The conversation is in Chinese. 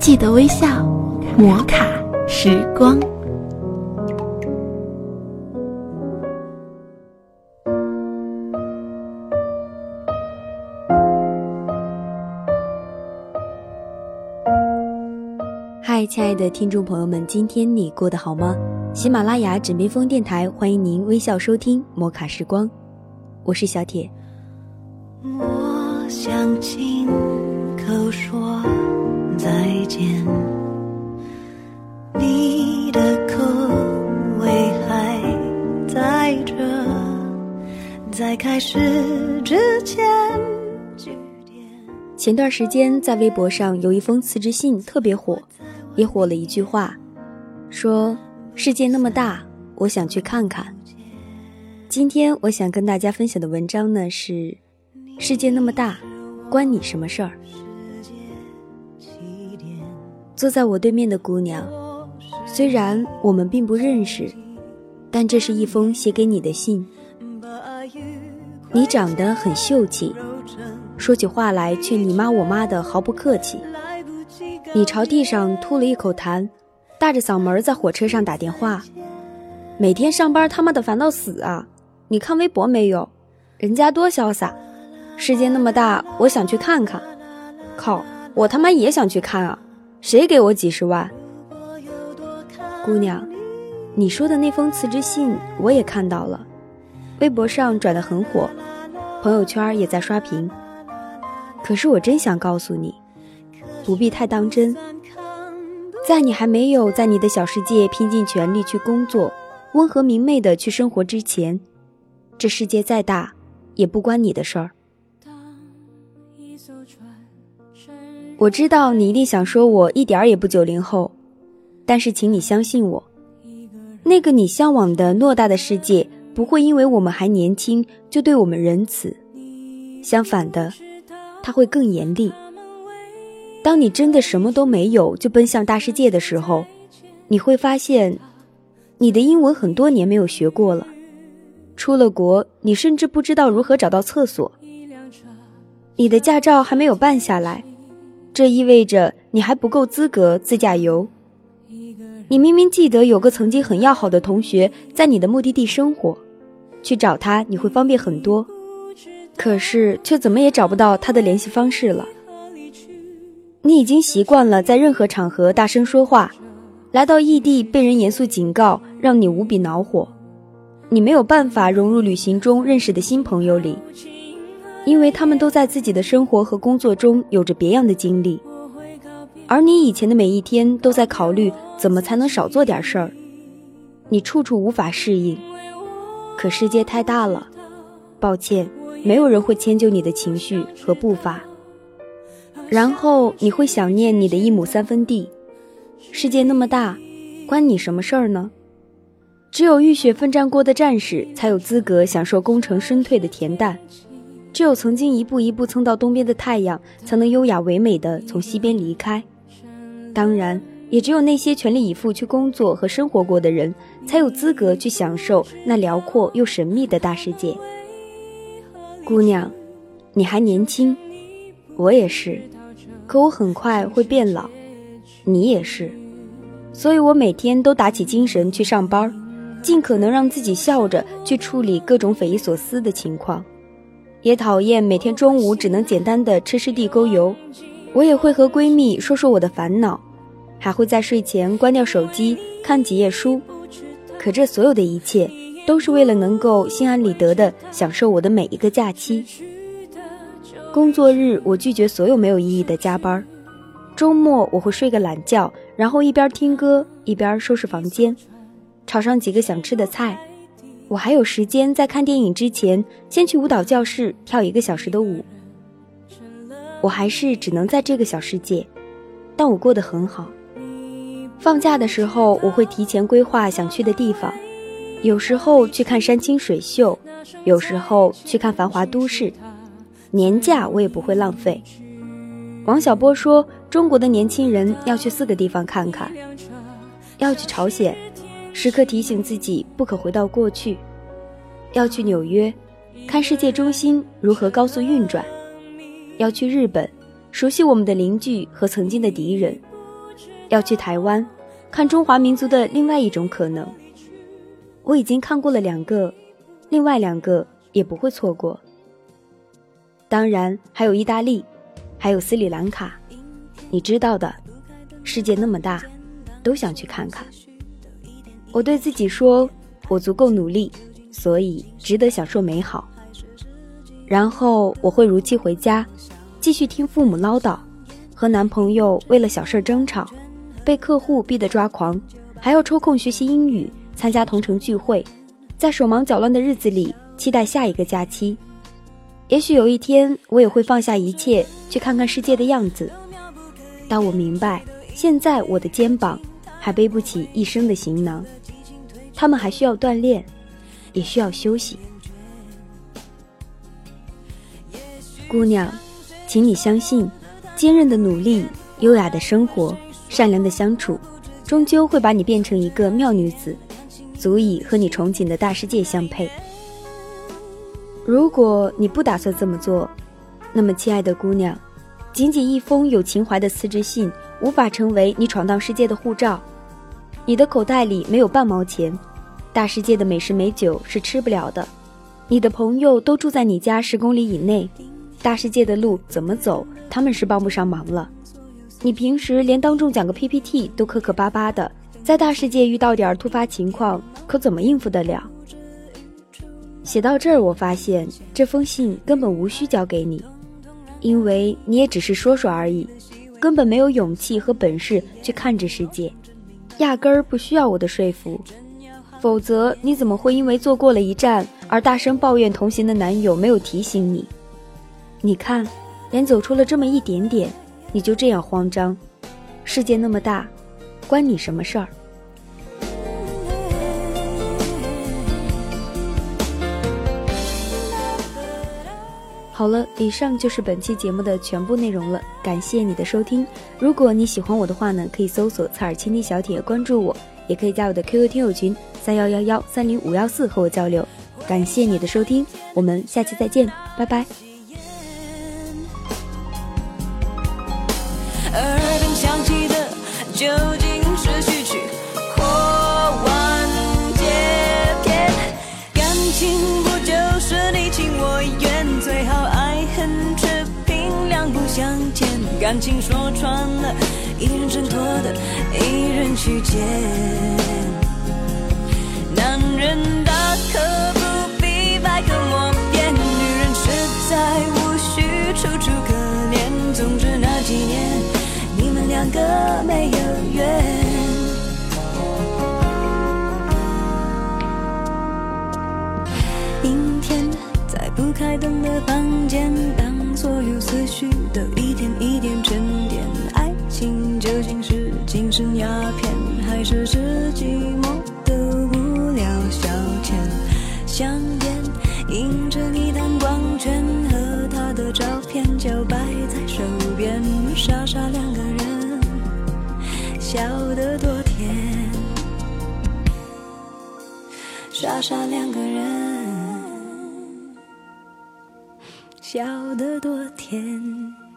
记得微笑，摩卡时光。嗨，亲爱的听众朋友们，今天你过得好吗？喜马拉雅枕边风电台欢迎您微笑收听摩卡时光，我是小铁。我想亲口说再见，你的口味还在这，在开始之前。前段时间在微博上有一封辞职信特别火，也火了一句话，说世界那么大，我想去看看。今天我想跟大家分享的文章呢是。世界那么大，关你什么事儿？坐在我对面的姑娘，虽然我们并不认识，但这是一封写给你的信。你长得很秀气，说起话来却你妈我妈的毫不客气。你朝地上吐了一口痰，大着嗓门在火车上打电话。每天上班他妈的烦到死啊！你看微博没有？人家多潇洒。世界那么大，我想去看看。靠，我他妈也想去看啊！谁给我几十万？姑娘，你说的那封辞职信我也看到了，微博上转得很火，朋友圈也在刷屏。可是我真想告诉你，不必太当真。在你还没有在你的小世界拼尽全力去工作，温和明媚的去生活之前，这世界再大，也不关你的事儿。我知道你一定想说我一点儿也不九零后，但是请你相信我，那个你向往的偌大的世界不会因为我们还年轻就对我们仁慈，相反的，他会更严厉。当你真的什么都没有就奔向大世界的时候，你会发现，你的英文很多年没有学过了，出了国你甚至不知道如何找到厕所，你的驾照还没有办下来。这意味着你还不够资格自驾游。你明明记得有个曾经很要好的同学在你的目的地生活，去找他你会方便很多，可是却怎么也找不到他的联系方式了。你已经习惯了在任何场合大声说话，来到异地被人严肃警告，让你无比恼火。你没有办法融入旅行中认识的新朋友里。因为他们都在自己的生活和工作中有着别样的经历，而你以前的每一天都在考虑怎么才能少做点事儿，你处处无法适应。可世界太大了，抱歉，没有人会迁就你的情绪和步伐。然后你会想念你的一亩三分地。世界那么大，关你什么事儿呢？只有浴血奋战过的战士才有资格享受功成身退的恬淡。只有曾经一步一步蹭到东边的太阳，才能优雅唯美的从西边离开。当然，也只有那些全力以赴去工作和生活过的人，才有资格去享受那辽阔又神秘的大世界。姑娘，你还年轻，我也是，可我很快会变老，你也是，所以我每天都打起精神去上班，尽可能让自己笑着去处理各种匪夷所思的情况。也讨厌每天中午只能简单的吃吃地沟油，我也会和闺蜜说说我的烦恼，还会在睡前关掉手机看几页书。可这所有的一切，都是为了能够心安理得的享受我的每一个假期。工作日我拒绝所有没有意义的加班，周末我会睡个懒觉，然后一边听歌一边收拾房间，炒上几个想吃的菜。我还有时间在看电影之前，先去舞蹈教室跳一个小时的舞。我还是只能在这个小世界，但我过得很好。放假的时候，我会提前规划想去的地方，有时候去看山清水秀，有时候去看繁华都市。年假我也不会浪费。王小波说，中国的年轻人要去四个地方看看，要去朝鲜。时刻提醒自己不可回到过去，要去纽约，看世界中心如何高速运转；要去日本，熟悉我们的邻居和曾经的敌人；要去台湾，看中华民族的另外一种可能。我已经看过了两个，另外两个也不会错过。当然还有意大利，还有斯里兰卡，你知道的，世界那么大，都想去看看。我对自己说，我足够努力，所以值得享受美好。然后我会如期回家，继续听父母唠叨，和男朋友为了小事争吵，被客户逼得抓狂，还要抽空学习英语。参加同城聚会，在手忙脚乱的日子里，期待下一个假期。也许有一天，我也会放下一切，去看看世界的样子。但我明白，现在我的肩膀还背不起一生的行囊，他们还需要锻炼，也需要休息。姑娘，请你相信，坚韧的努力、优雅的生活、善良的相处，终究会把你变成一个妙女子。足以和你憧憬的大世界相配。如果你不打算这么做，那么，亲爱的姑娘，仅仅一封有情怀的辞职信无法成为你闯荡世界的护照。你的口袋里没有半毛钱，大世界的美食美酒是吃不了的。你的朋友都住在你家十公里以内，大世界的路怎么走，他们是帮不上忙了。你平时连当众讲个 PPT 都磕磕巴巴的。在大世界遇到点突发情况，可怎么应付得了？写到这儿，我发现这封信根本无需交给你，因为你也只是说说而已，根本没有勇气和本事去看这世界，压根儿不需要我的说服。否则，你怎么会因为坐过了一站而大声抱怨同行的男友没有提醒你？你看，连走出了这么一点点，你就这样慌张？世界那么大。关你什么事儿？好了，以上就是本期节目的全部内容了。感谢你的收听。如果你喜欢我的话呢，可以搜索“采耳倾听小铁”关注我，也可以加我的 QQ 听友群三幺幺幺三零五幺四和我交流。感谢你的收听，我们下期再见，拜拜。耳边响起的就感情说穿了，一人挣脱的，一人去捡。男人大可不必百口莫辩，女人实在无需楚楚可怜。总之那几年，你们两个没有缘。阴天，在不开灯的房间，当所有思绪都一点一点沉淀。爱情究竟。是精神鸦片，还是是寂寞的无聊消遣？香烟映着你弹光圈和他的照片，就摆在手边，傻傻两个人，笑得多甜。傻傻两个人，笑得多甜。